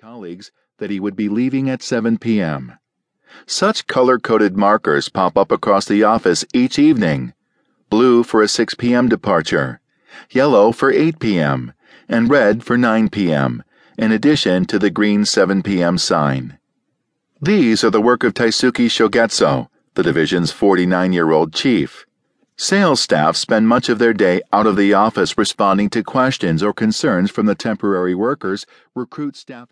colleagues that he would be leaving at 7 p.m. Such color coded markers pop up across the office each evening blue for a 6 p.m. departure, yellow for 8 p.m., and red for 9 p.m., in addition to the green 7 p.m. sign. These are the work of Taisuke Shogetsu, the division's 49 year old chief. Sales staff spend much of their day out of the office responding to questions or concerns from the temporary workers, recruit staffing.